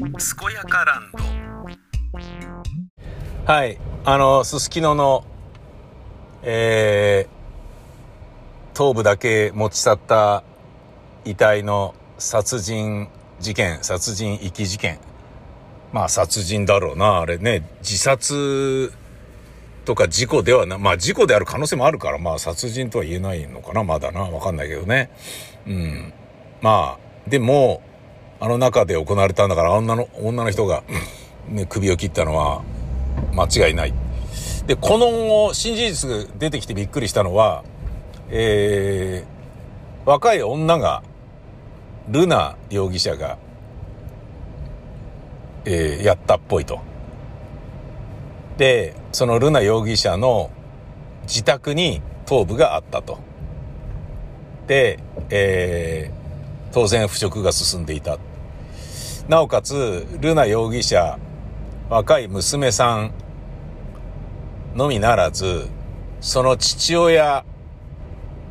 健やかランドはいあのすすきののえー、頭部だけ持ち去った遺体の殺人事件殺人遺棄事件まあ殺人だろうなあれね自殺とか事故ではな、まあ事故である可能性もあるから、まあ殺人とは言えないのかな、まだな、わかんないけどね。うん。まあ、でも、あの中で行われたんだから、女の、女の人が、ね、首を切ったのは、間違いない。で、この新事実出てきてびっくりしたのは、えー、若い女が、ルナ容疑者が、えー、やったっぽいと。で、そのルナ容疑者の自宅に頭部があったと。で、えー、当然腐食が進んでいた。なおかつ、ルナ容疑者、若い娘さんのみならず、その父親、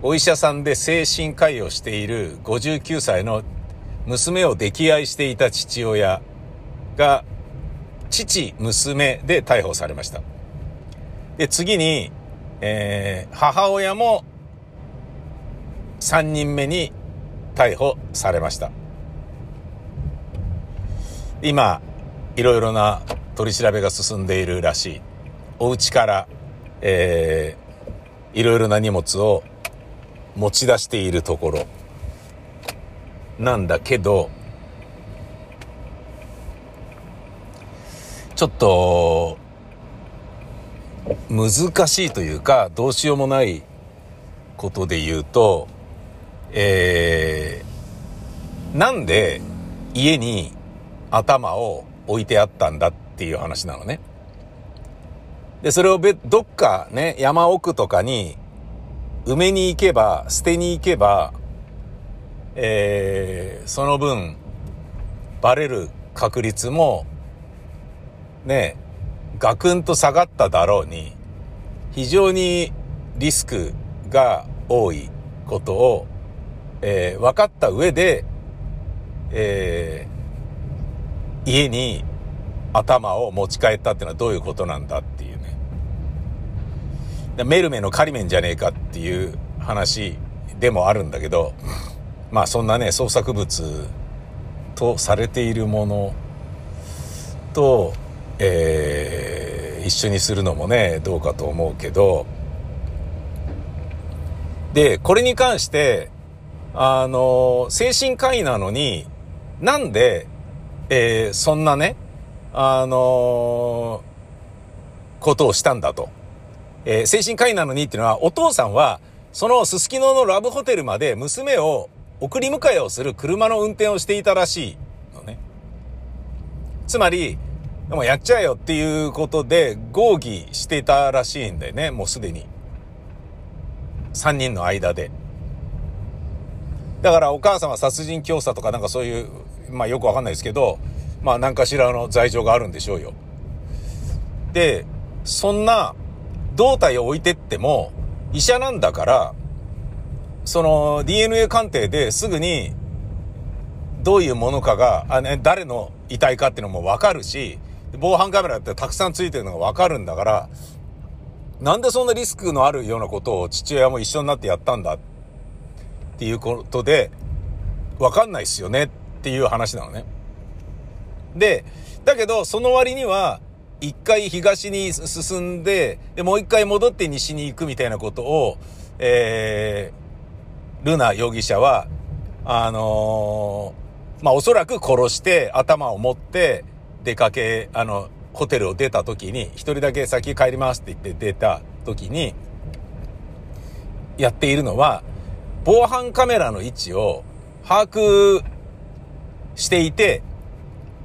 お医者さんで精神科医をしている59歳の娘を溺愛していた父親が父、娘で逮捕されました。で、次に、えー、母親も3人目に逮捕されました。今、いろいろな取り調べが進んでいるらしい。お家から、えー、いろいろな荷物を持ち出しているところなんだけど、ちょっと、難しいというか、どうしようもないことで言うと、えー、なんで家に頭を置いてあったんだっていう話なのね。で、それをべ、どっかね、山奥とかに埋めに行けば、捨てに行けば、えー、その分、バレる確率もね、ガクンと下がっただろうに、非常にリスクが多いことを、えー、分かった上で、えー、家に頭を持ち帰ったっていうのはどういうことなんだっていうね。メルメのカリメンじゃねえかっていう話でもあるんだけど、まあそんなね、創作物とされているものと、えー、一緒にするのもね、どうかと思うけど、で、これに関して、あの、精神科医なのに、なんで、えー、そんなね、あのことをしたんだと。えー、精神科医なのにっていうのは、お父さんは、そのすすきののラブホテルまで娘を送り迎えをする車の運転をしていたらしいのね。つまり、でもやっちゃえよっていうことで合議してたらしいんだよね、もうすでに。3人の間で。だからお母さんは殺人教唆とかなんかそういう、まあよくわかんないですけど、まあ何かしらの罪状があるんでしょうよ。で、そんな胴体を置いてっても医者なんだから、その DNA 鑑定ですぐにどういうものかが、あね、誰の遺体かっていうのもわかるし、防犯カメラってたくさんついてるのがわかるんだから、なんでそんなリスクのあるようなことを父親も一緒になってやったんだっていうことで、わかんないっすよねっていう話なのね。で、だけどその割には、一回東に進んで、で、もう一回戻って西に行くみたいなことを、えー、ルナ容疑者は、あのー、まあ、おそらく殺して頭を持って、出かけ、あの、ホテルを出た時に、一人だけ先帰りますって言って出た時に、やっているのは、防犯カメラの位置を把握していて、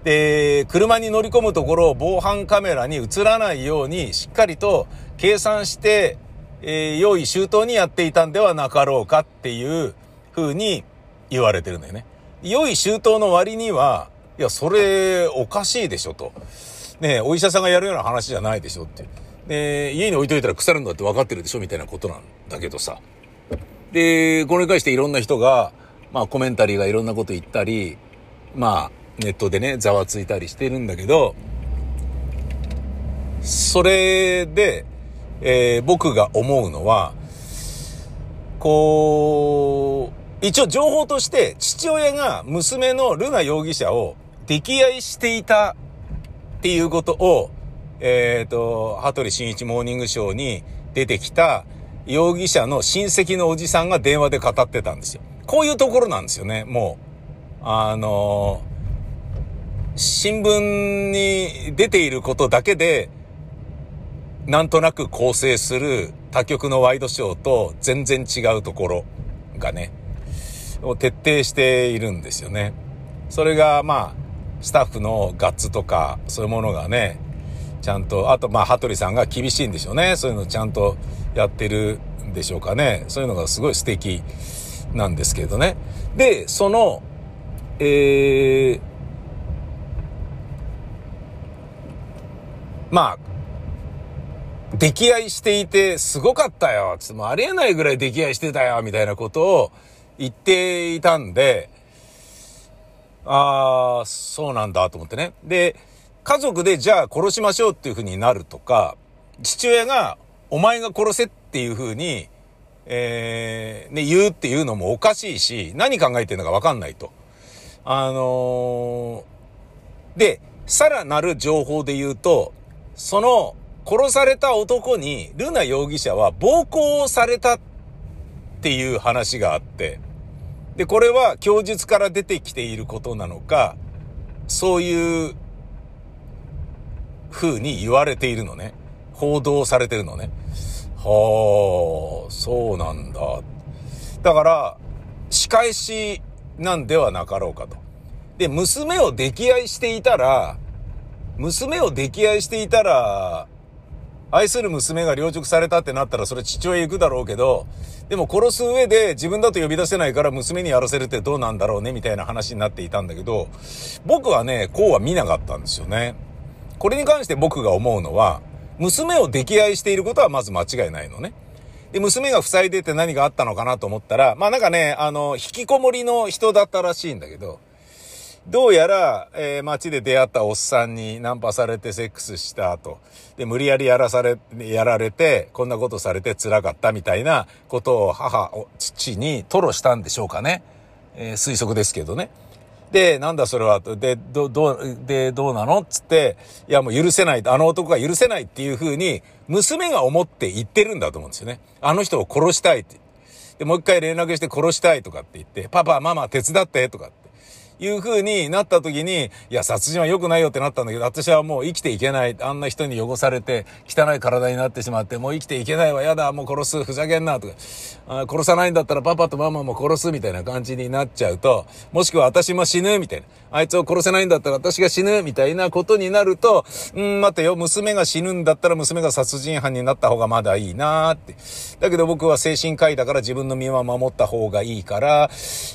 で、車に乗り込むところを防犯カメラに映らないようにしっかりと計算して、えー、用意周到にやっていたんではなかろうかっていう風に言われてるんだよね。用意周到の割には、いや、それ、おかしいでしょと。ねお医者さんがやるような話じゃないでしょって。で、家に置いといたら腐るんだって分かってるでしょみたいなことなんだけどさ。で、これに関していろんな人が、まあコメンタリーがいろんなこと言ったり、まあ、ネットでね、ざわついたりしてるんだけど、それで、えー、僕が思うのは、こう、一応情報として父親が娘のルナ容疑者を溺愛していたっていうことを、えっ、ー、と、羽鳥慎一モーニングショーに出てきた容疑者の親戚のおじさんが電話で語ってたんですよ。こういうところなんですよね、もう。あの新聞に出ていることだけで、なんとなく構成する他局のワイドショーと全然違うところがね、を徹底しているんですよね。それが、まあ、スタッフのガッツとか、そういうものがね、ちゃんと、あと、まあ、羽鳥さんが厳しいんでしょうね。そういうのちゃんとやってるんでしょうかね。そういうのがすごい素敵なんですけどね。で、その、えー、まあ、溺愛していてすごかったよつもありえないぐらい溺愛してたよみたいなことを言っていたんで、ああ、そうなんだと思ってね。で、家族でじゃあ殺しましょうっていう風になるとか、父親がお前が殺せっていう風に、えー、ね、言うっていうのもおかしいし、何考えてるのかわかんないと。あのー、で、さらなる情報で言うと、その殺された男にルナ容疑者は暴行をされたっていう話があって、で、これは供述から出てきていることなのか、そういう風に言われているのね。報道されてるのね。はあ、そうなんだ。だから、仕返しなんではなかろうかと。で、娘を溺愛していたら、娘を溺愛していたら、愛する娘が領直されたってなったらそれ父親行くだろうけど、でも殺す上で自分だと呼び出せないから娘にやらせるってどうなんだろうねみたいな話になっていたんだけど、僕はね、こうは見なかったんですよね。これに関して僕が思うのは、娘を溺愛していることはまず間違いないのね。で、娘が塞いでて何があったのかなと思ったら、まあなんかね、あの、引きこもりの人だったらしいんだけど、どうやら、えー、街で出会ったおっさんにナンパされてセックスした後、で、無理やりやらされ、やられて、こんなことされて辛かったみたいなことを母、父に吐露したんでしょうかね。えー、推測ですけどね。で、なんだそれは、で、ど、どう、で、どうなの？つって、いやもう許せない、あの男が許せないっていうふうに、娘が思って言ってるんだと思うんですよね。あの人を殺したいって。で、もう一回連絡して殺したいとかって言って、パパ、ママ手伝ってとかって。いう風になった時に、いや、殺人は良くないよってなったんだけど、私はもう生きていけない。あんな人に汚されて、汚い体になってしまって、もう生きていけないわ、やだ、もう殺す、ふざけんな、とか、あ殺さないんだったらパパとママも殺す、みたいな感じになっちゃうと、もしくは私も死ぬ、みたいな。あいつを殺せないんだったら私が死ぬ、みたいなことになると、うん、待てよ、娘が死ぬんだったら娘が殺人犯になった方がまだいいなって。だけど僕は精神科医だから自分の身は守った方がいいから、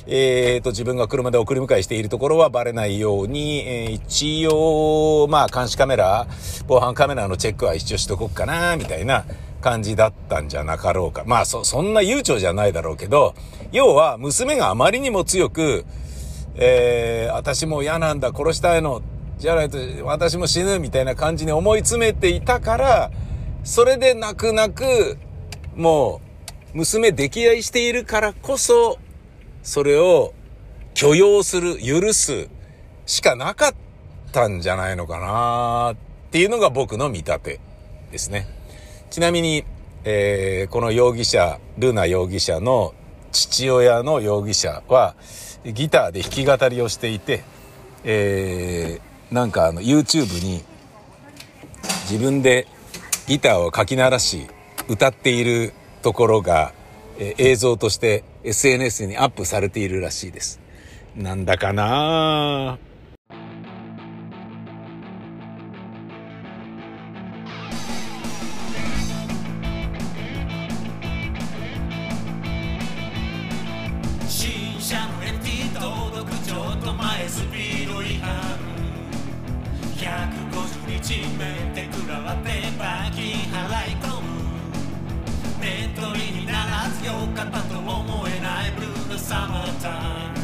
えーと、自分が車で送り迎えしてているところはバレないように、えー、一応、まあ、監視カメラ、防犯カメラのチェックは一応しとこっかな、みたいな感じだったんじゃなかろうか。まあ、そ、そんな悠長じゃないだろうけど、要は、娘があまりにも強く、えー、私も嫌なんだ、殺したいの、じゃないと私も死ぬ、みたいな感じに思い詰めていたから、それで泣く泣く、もう、娘溺愛しているからこそ、それを許容する、許すしかなかったんじゃないのかなっていうのが僕の見立てですね。ちなみに、えー、この容疑者、ルナ容疑者の父親の容疑者は、ギターで弾き語りをしていて、えー、なんかあの YouTube に自分でギターをかき鳴らし歌っているところが、えー、映像として SNS にアップされているらしいです。なんだかな？新車の MT 登録ちょっと前スピード違反。150日目で食らわって罰金払い込む。ネットにならずよかったと思えないブルーのサマータイム。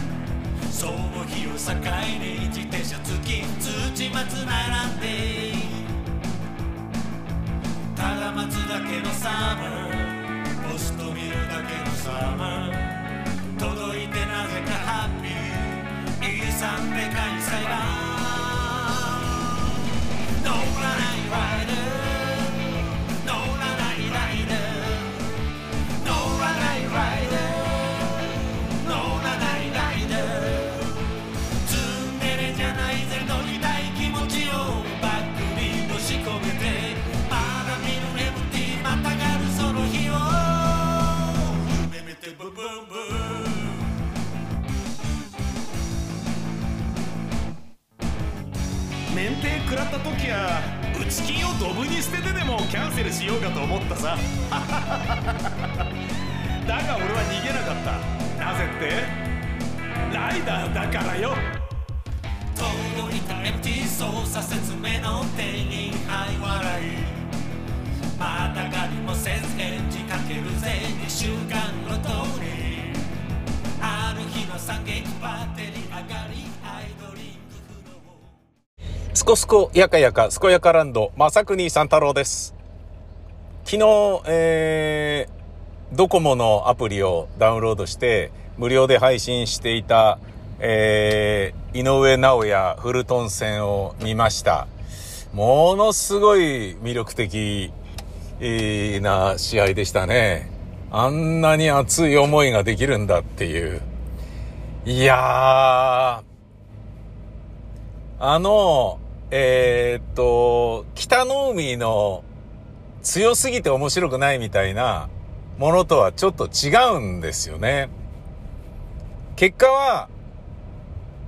その日を境に自転車付き土松並んでただ待つだけのサマーポスト見るだけのサマー届いてなぜかハッピーいいさんでかい裁判乗らに押し込めてまだ見ぬ MT またがるその日を夢見てブブンブン免停食らった時は内金をドブに捨ててでもキャンセルしようかと思ったさ。だが俺は逃げなかった。なぜって？ライダーだからよ。届いた MT 操作説明の店員はい笑いまたがりもせずエンジかけるぜ2週間ごとにある日の惨劇バッテリー上がりアイドリングフローすこすこやかやか、すこやかランド、まさくにさん太郎です。昨日、えー、ドコモのアプリをダウンロードして、無料で配信していた、えー、井上直也フルトン戦を見ました。ものすごい魅力的えーな試合でしたね。あんなに熱い思いができるんだっていう。いやー、あの、えーっと、北の海の強すぎて面白くないみたいなものとはちょっと違うんですよね。結果は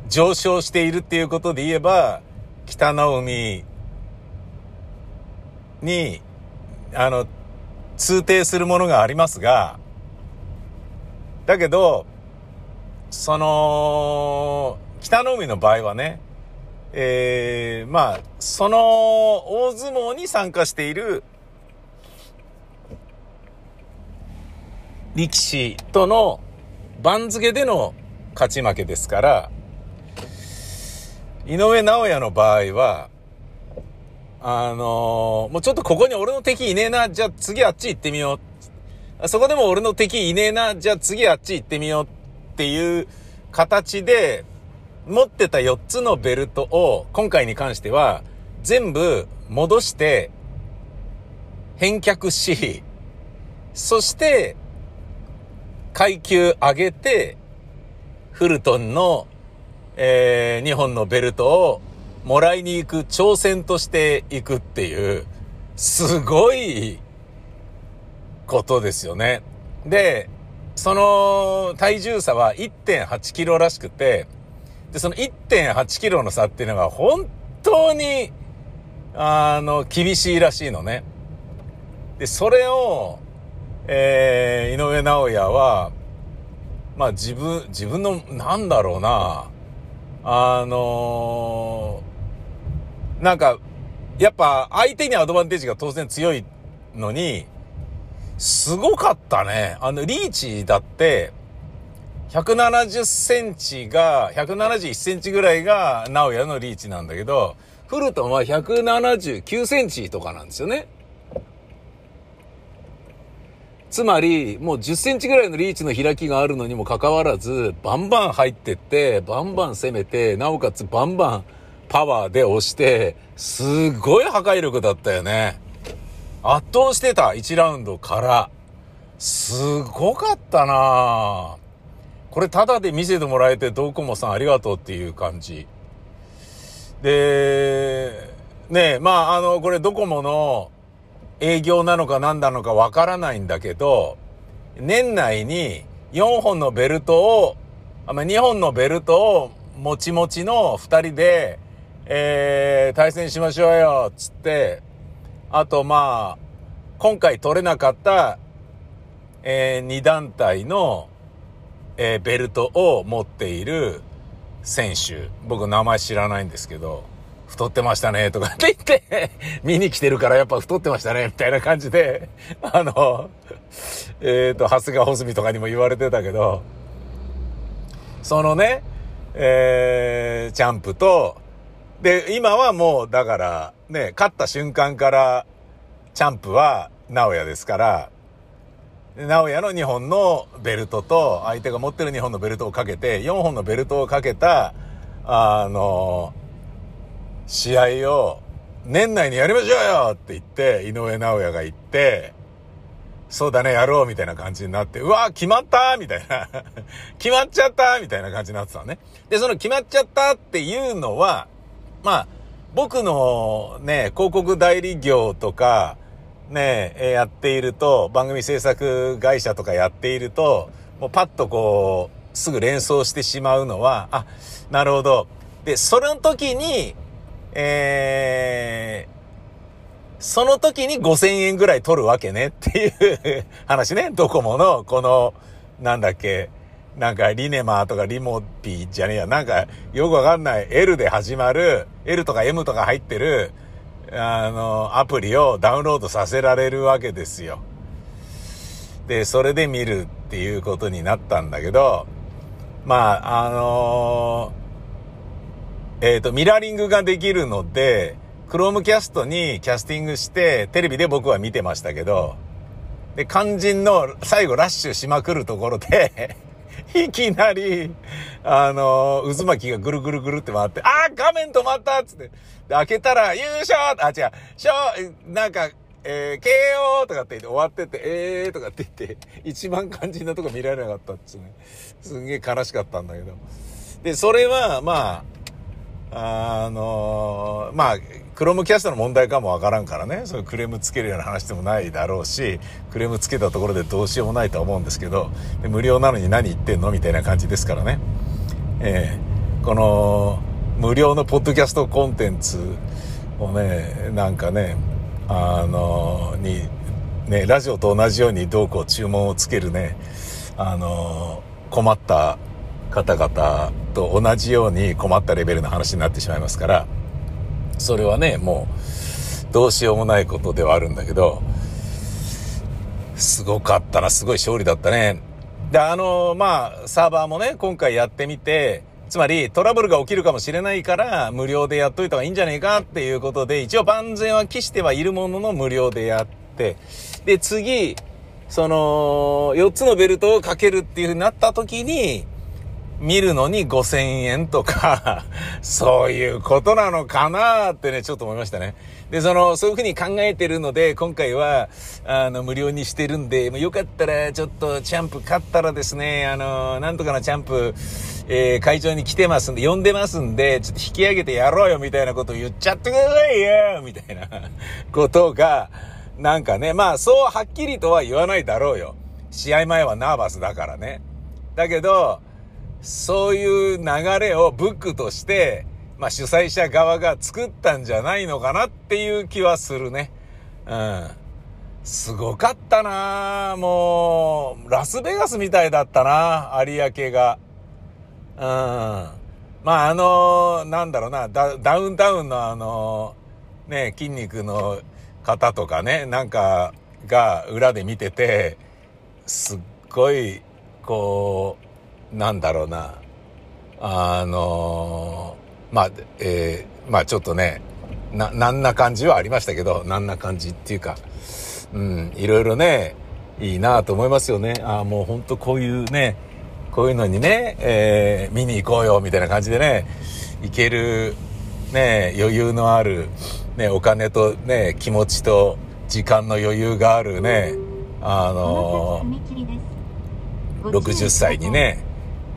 上昇しているっていうことで言えば、北の海に、あの、通底するものがありますが、だけど、その、北の海の場合はね、えー、まあ、その大相撲に参加している力士との番付での勝ち負けですから、井上尚弥の場合は、あのーもうちょっとここに俺の敵いねえな、じゃあ次あっち行ってみよう。そこでも俺の敵いねえな、じゃあ次あっち行ってみようっていう形で、持ってた4つのベルトを、今回に関しては、全部戻して、返却し、そして、階級上げて、フルトンの、えー、2本のベルトをもらいに行く挑戦としていくっていう、すごいことですよね。で、その体重差は1.8キロらしくて、で、その1.8キロの差っていうのが本当に、あの、厳しいらしいのね。で、それを、えー、井上尚弥は、まあ自分、自分の、なんだろうな、あのなんか、やっぱ相手にアドバンテージが当然強いのに、すごかったね。あの、リーチだって、170センチが、171センチぐらいが直哉のリーチなんだけど、フルトンは179センチとかなんですよね。つまり、もう10センチぐらいのリーチの開きがあるのにもかかわらず、バンバン入ってって、バンバン攻めて、なおかつバンバンパワーで押して、すごい破壊力だったよね。圧倒してた、1ラウンドから。すごかったなぁこれタダで見せてもらえてドコモさんありがとうっていう感じ。で、ね、まあ、あの、これドコモの営業なのか何なのかわからないんだけど、年内に4本のベルトを、あま、2本のベルトをもちもちの2人で、えー、対戦しましょうよ、つって、あとまあ、今回取れなかった、えー、2団体の、えーベルトを持っている選手。僕名前知らないんですけど、太ってましたね、とかって言って、見に来てるからやっぱ太ってましたね、みたいな感じで、あの、えっ、と、長谷川穂積とかにも言われてたけど、そのね、えー、チャンプと、で、今はもう、だから、ね、勝った瞬間から、チャンプは、直哉ですから、直哉の2本のベルトと、相手が持ってる2本のベルトをかけて、4本のベルトをかけた、あの、試合を、年内にやりましょうよって言って、井上直哉が言って、そうだね、やろうみたいな感じになって、うわ、決まったみたいな。決まっちゃったみたいな感じになってたのね。で、その決まっちゃったっていうのは、まあ、僕のね、広告代理業とか、ね、えやっていると、番組制作会社とかやっていると、もうパッとこう、すぐ連想してしまうのは、あ、なるほど。で、その時に、えー、その時に5000円ぐらい取るわけねっていう話ね。ドコモのこの、なんだっけ、なんかリネマーとかリモピーじゃねえや。なんかよくわかんない L で始まる、L とか M とか入ってる、あの、アプリをダウンロードさせられるわけですよ。で、それで見るっていうことになったんだけど、まあ、あのえっ、と、ミラーリングができるので、クロームキャストにキャスティングして、テレビで僕は見てましたけど、で、肝心の最後ラッシュしまくるところで、いきなり、あの渦巻きがぐるぐるぐるって回って、あー画面止まったっつって、で、開けたら、優勝あ、違う、勝なんか、えー、KO とかって言って終わってて、えーとかって言って、一番肝心なとこ見られなかったっつうね。すんげえ悲しかったんだけど。で、それは、まああ、あのまあ、クロームキャストの問題かもわからんからね、そういうクレームつけるような話でもないだろうし、クレームつけたところでどうしようもないとは思うんですけど、で無料なのに何言ってんのみたいな感じですからね。ええこの、無料のポッドキャストコンテンツをね、なんかね、あのに、ね、ラジオと同じようにどうこう注文をつけるね、あの困った方々と同じように困ったレベルの話になってしまいますから、それはね、もう、どうしようもないことではあるんだけど、すごかったな、すごい勝利だったね。で、あの、まあ、サーバーもね、今回やってみて、つまりトラブルが起きるかもしれないから、無料でやっといた方がいいんじゃねえかっていうことで、一応万全は期してはいるものの無料でやって、で、次、その、4つのベルトをかけるっていう風になった時に、見るのに5000円とか、そういうことなのかなってね、ちょっと思いましたね。で、その、そういうふうに考えてるので、今回は、あの、無料にしてるんで、もよかったら、ちょっと、チャンプ勝ったらですね、あの、なんとかのチャンプ、えー会場に来てますんで、呼んでますんで、ちょっと引き上げてやろうよ、みたいなことを言っちゃってくださいよ、みたいな ことが、なんかね、まあ、そうはっきりとは言わないだろうよ。試合前はナーバスだからね。だけど、そういう流れをブックとして、まあ主催者側が作ったんじゃないのかなっていう気はするね。うん。すごかったなもう、ラスベガスみたいだったな有明が。うん。まああの、なんだろうな、ダダウンタウンのあの、ね、筋肉の方とかね、なんかが裏で見てて、すっごい、こう、なんだろうな、あのまあ、えーまあちょっとね、な、なんな感じはありましたけど、なんな感じっていうか、うん、いろいろね、いいなと思いますよね。ああ、もう本当こういうね、こういうのにね、えー見に行こうよ、みたいな感じでね、行ける、ね、余裕のある、ね、お金とね、気持ちと時間の余裕があるね、あの60歳にね、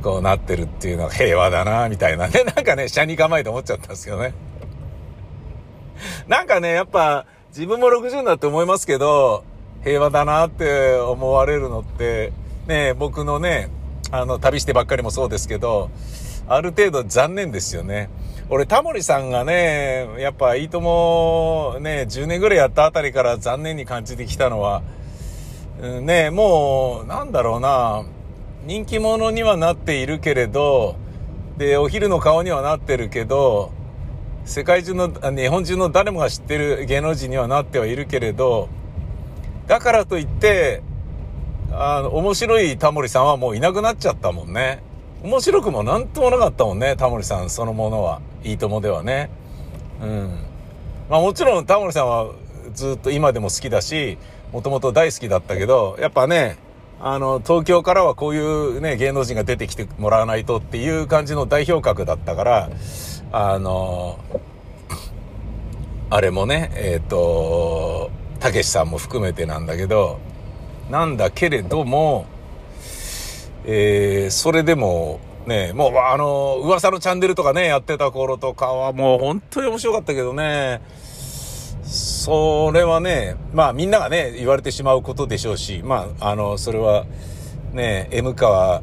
こうなってるっていうのは平和だな、みたいなね。なんかね、車に構えて思っちゃったんですけどね。なんかね、やっぱ自分も60になって思いますけど、平和だなって思われるのって、ね、僕のね、あの、旅してばっかりもそうですけど、ある程度残念ですよね。俺、タモリさんがね、やっぱいいともね、10年ぐらいやったあたりから残念に感じてきたのは、ね、もう、なんだろうな、人気者にはなっているけれど、で、お昼の顔にはなってるけど、世界中の、日本中の誰もが知ってる芸能人にはなってはいるけれど、だからといって、あの、面白いタモリさんはもういなくなっちゃったもんね。面白くもなんともなかったもんね、タモリさんそのものは。いいともではね。うん。まあもちろんタモリさんはずっと今でも好きだし、もともと大好きだったけど、やっぱね、あの、東京からはこういうね、芸能人が出てきてもらわないとっていう感じの代表格だったから、あの、あれもね、えっ、と、たけしさんも含めてなんだけど、なんだけれども、えーそれでも、ね、もう、あの、噂のチャンネルとかね、やってた頃とかはもう本当に面白かったけどね、それはね、まあみんながね、言われてしまうことでしょうし、まあ、あの、それはね、M 川、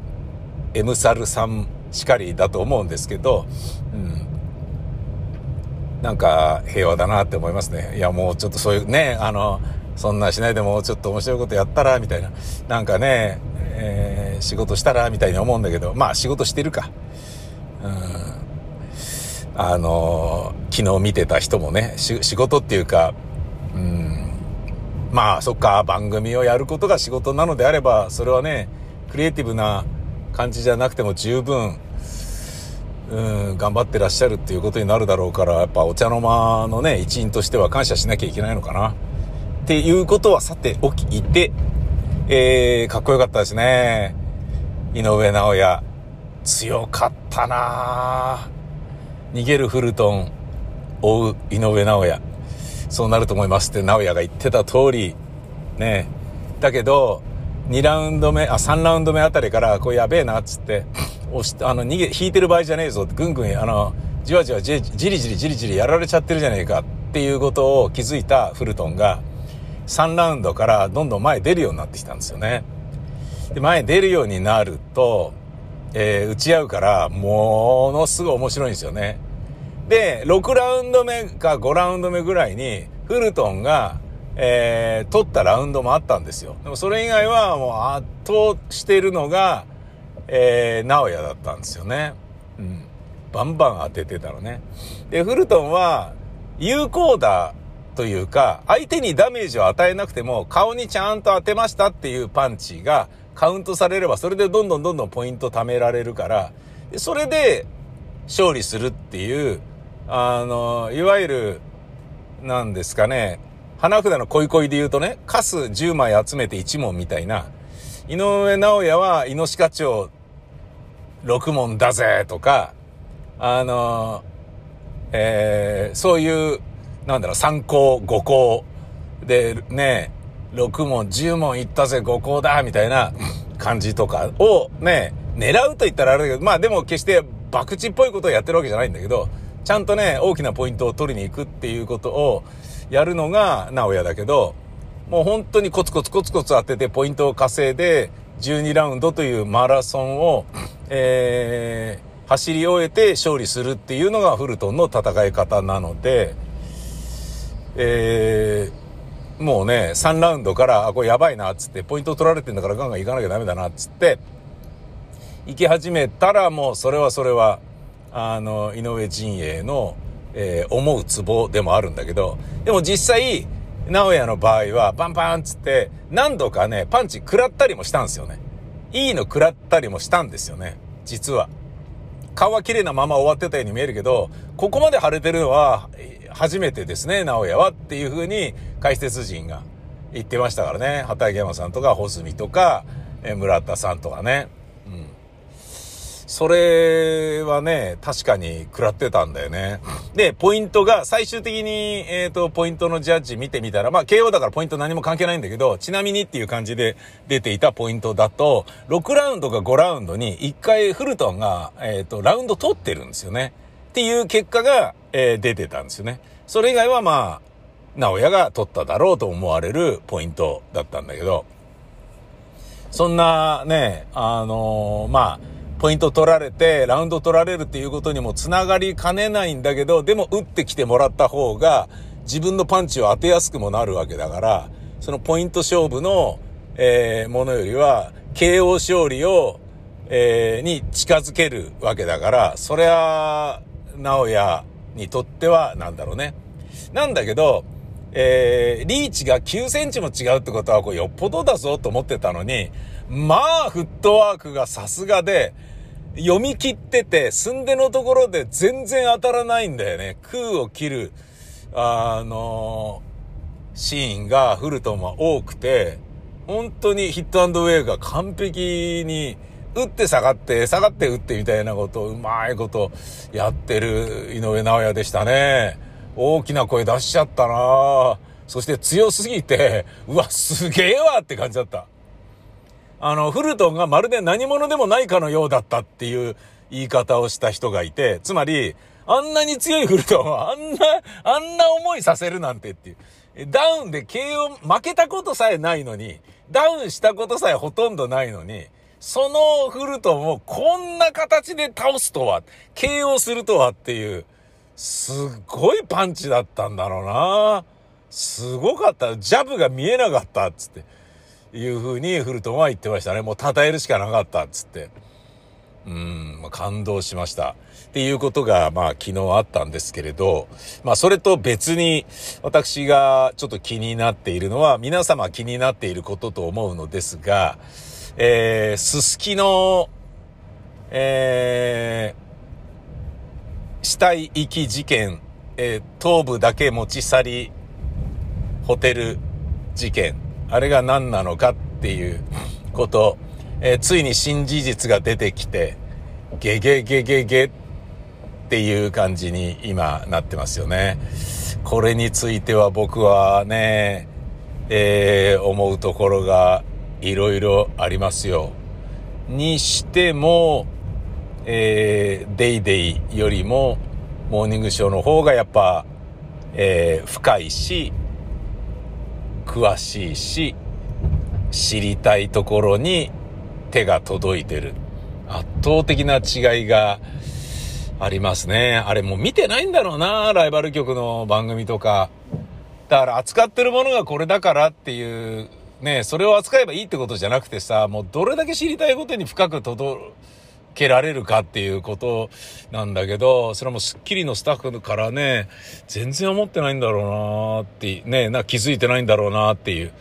M サルさんしかりだと思うんですけど、うん。なんか平和だなって思いますね。いやもうちょっとそういうね、あの、そんなしないでもちょっと面白いことやったら、みたいな。なんかね、えー仕事したら、みたいに思うんだけど、まあ仕事してるか。うん。あの、昨日見てた人もね、仕事っていうか、うん、まあそっか、番組をやることが仕事なのであれば、それはね、クリエイティブな感じじゃなくても十分、うん、頑張ってらっしゃるっていうことになるだろうから、やっぱお茶の間のね、一員としては感謝しなきゃいけないのかな。っていうことはさておきいて、えー、かっこよかったですね。井上直也。強かったな逃げるフルトン、追う井上直也。そうなると思いますって直也が言ってた通り、ねだけど、2ラウンド目、あ、3ラウンド目あたりから、これやべえな、っつって、押して、あの、逃げ、引いてる場合じゃねえぞって、ぐんぐん、あの、じわじわじ、じりじりじりじりやられちゃってるじゃねえかっていうことを気づいたフルトンが、3ラウンドからどんどん前出るようになってきたんですよね。で、前出るようになると、えー打ち合うから、ものすごい面白いんですよね。で、6ラウンド目か5ラウンド目ぐらいに、フルトンが、えー取ったラウンドもあったんですよ。でもそれ以外はもう圧倒してるのが、えー、直哉だったんですよね。うん。バンバン当ててたのね。で、フルトンは、有効だというか、相手にダメージを与えなくても、顔にちゃんと当てましたっていうパンチがカウントされれば、それでどんどんどんどんポイント貯められるから、それで勝利するっていう、あの、いわゆる、なんですかね、花札の恋恋で言うとね、カス10枚集めて1問みたいな、井上直也は、イノシカ町6問だぜとか、あの、えーそういう、なんだろう、3校、5校でね、6問、10問いったぜ、5校だみたいな感じとかをね、狙うと言ったらあれだけど、まあでも決して博打っぽいことをやってるわけじゃないんだけど、ちゃんとね、大きなポイントを取りに行くっていうことをやるのが直哉だけど、もう本当にコツコツコツコツ当ててポイントを稼いで、12ラウンドというマラソンを、えー走り終えて勝利するっていうのがフルトンの戦い方なので、えーもうね、3ラウンドから、あ、これやばいな、つって、ポイント取られてんだからガンガン行かなきゃダメだな、っつって、行き始めたらもうそれはそれは、あの、井上陣営の、えー思うツボでもあるんだけど、でも実際、直哉の場合は、パンパンつって、何度かね、パンチ食らったりもしたんですよね。いいの食らったりもしたんですよね。実は。顔は綺麗なまま終わってたように見えるけど、ここまで腫れてるのは初めてですね、直哉はっていう風に解説陣が言ってましたからね。畑山さんとか、穂積とか、え村田さんとかね。うん。それはね、確かに食らってたんだよね。で、ポイントが、最終的に、えっ、と、ポイントのジャッジ見てみたら、まあ、KO だからポイント何も関係ないんだけど、ちなみにっていう感じで出ていたポイントだと、6ラウンドか5ラウンドに1回フルトンが、えっ、と、ラウンド取ってるんですよね。っていう結果が、えー出てたんですよね。それ以外はまあ、直哉が取っただろうと思われるポイントだったんだけど、そんなね、あのーまあ、ポイント取られて、ラウンド取られるっていうことにもつながりかねないんだけど、でも打ってきてもらった方が、自分のパンチを当てやすくもなるわけだから、そのポイント勝負の、えーものよりは、KO 勝利を、えーに近づけるわけだから、そりゃ、直哉にとっては、なんだろうね。なんだけど、えー、リーチが9センチも違うってことは、これよっぽどだぞと思ってたのに、まあ、フットワークがさすがで、読み切ってて、寸出のところで全然当たらないんだよね。空を切る、あのシーンがフルトンは多くて、本当にヒットウェイが完璧に、打って下がって、下がって打ってみたいなことをうまいことやってる井上直也でしたね。大きな声出しちゃったなそして強すぎて、うわ、すげえわって感じだった。あの、フルトンがまるで何者でもないかのようだったっていう言い方をした人がいて、つまり、あんなに強いフルトンはあんな、あんな思いさせるなんてっていう。ダウンで KO、負けたことさえないのに、ダウンしたことさえほとんどないのに、そのフルトンをこんな形で倒すとは、KO するとはっていう、すっごいパンチだったんだろうな。すごかった。ジャブが見えなかったっつって。いう風にフルトンは言ってましたね。もう称えるしかなかったっつって。うん、感動しました。っていうことが、まあ昨日あったんですけれど、まあそれと別に私がちょっと気になっているのは、皆様気になっていることと思うのですが、えー、すすきの、えー、死体遺棄事件、えー頭部だけ持ち去り、ホテル事件、あれが何なのかっていうこと、えーついに新事実が出てきて、ゲゲゲゲゲっていう感じに今なってますよね。これについては僕はね、えー思うところがいろいろありますよ。にしても、えーデイデイよりも、モーニングショーの方がやっぱ、えー深いし、詳しいし、知りたいところに手が届いてる。圧倒的な違いがありますね。あれもう見てないんだろうな、ライバル局の番組とか。だから扱ってるものがこれだからっていう、ね、それを扱えばいいってことじゃなくてさ、もうどれだけ知りたいことに深く届けられるかっていうことなんだけど、それはもうスッキリのスタッフからね、全然思ってないんだろうなって、ね、な気づいてないんだろうなっていう。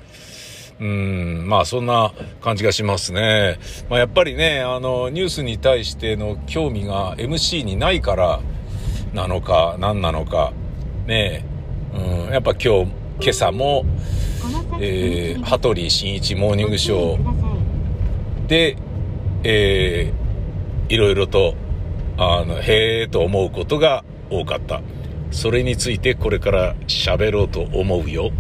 うん、まあそんな感じがしますね。まあやっぱりね、あの、ニュースに対しての興味が MC にないからなのか、何なのか、ねうん、やっぱ今日、今朝も、えー、羽鳥慎一モーニングショーで、えー、いろいろと、あの、へえと思うことが多かった。それについてこれから喋ろうと思うよ。